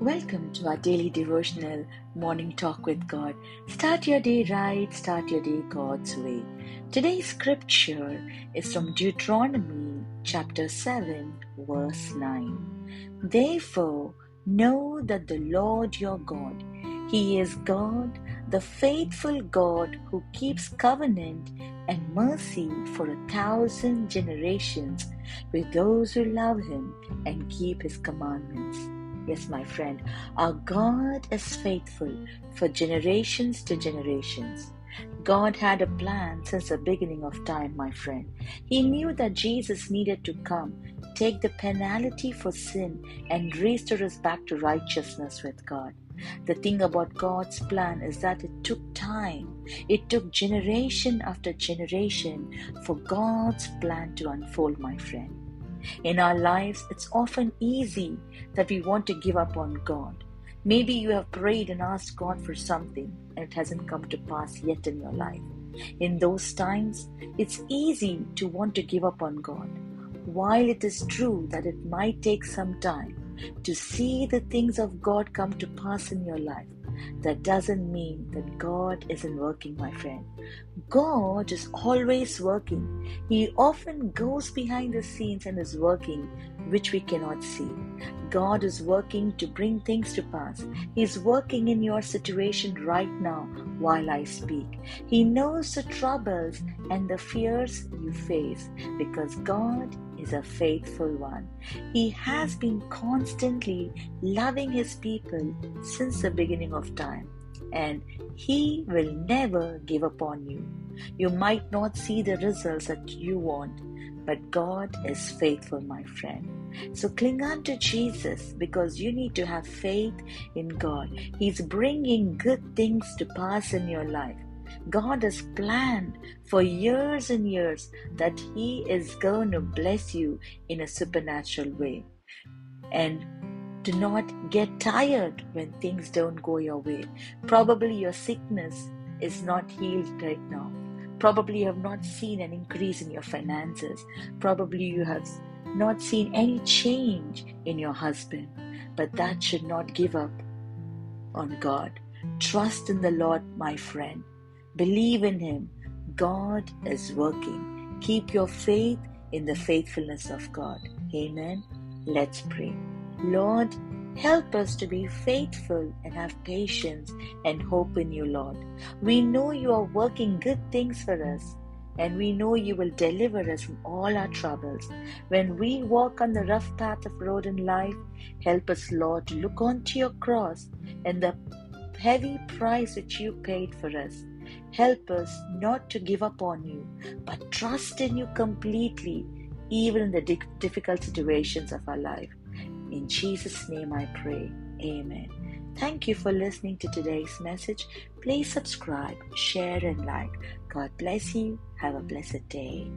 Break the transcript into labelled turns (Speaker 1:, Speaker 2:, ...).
Speaker 1: Welcome to our daily devotional morning talk with God. Start your day right, start your day God's way. Today's scripture is from Deuteronomy chapter 7, verse 9. Therefore, know that the Lord your God, He is God, the faithful God who keeps covenant and mercy for a thousand generations with those who love Him and keep His commandments. Yes, my friend, our God is faithful for generations to generations. God had a plan since the beginning of time, my friend. He knew that Jesus needed to come, take the penalty for sin, and restore us back to righteousness with God. The thing about God's plan is that it took time. It took generation after generation for God's plan to unfold, my friend. In our lives, it's often easy that we want to give up on God. Maybe you have prayed and asked God for something and it hasn't come to pass yet in your life. In those times, it's easy to want to give up on God. While it is true that it might take some time to see the things of God come to pass in your life, that doesn't mean that God isn't working, my friend. God is always working. He often goes behind the scenes and is working, which we cannot see. God is working to bring things to pass. He is working in your situation right now while I speak. He knows the troubles and the fears you face because God is a faithful one. He has been constantly loving his people since the beginning of time and He will never give up on you. You might not see the results that you want, but God is faithful, my friend. So cling on to Jesus because you need to have faith in God. He's bringing good things to pass in your life. God has planned for years and years that He is going to bless you in a supernatural way. And do not get tired when things don't go your way. Probably your sickness is not healed right now. Probably you have not seen an increase in your finances. Probably you have not seen any change in your husband. But that should not give up on God. Trust in the Lord, my friend. Believe in Him. God is working. Keep your faith in the faithfulness of God. Amen. Let's pray. Lord, help us to be faithful and have patience and hope in you, Lord. We know you are working good things for us, and we know you will deliver us from all our troubles. When we walk on the rough path of road in life, help us, Lord, to look onto your cross and the heavy price which you paid for us. Help us not to give up on you, but trust in you completely, even in the difficult situations of our life. In Jesus' name I pray. Amen. Thank you for listening to today's message. Please subscribe, share, and like. God bless you. Have a blessed day.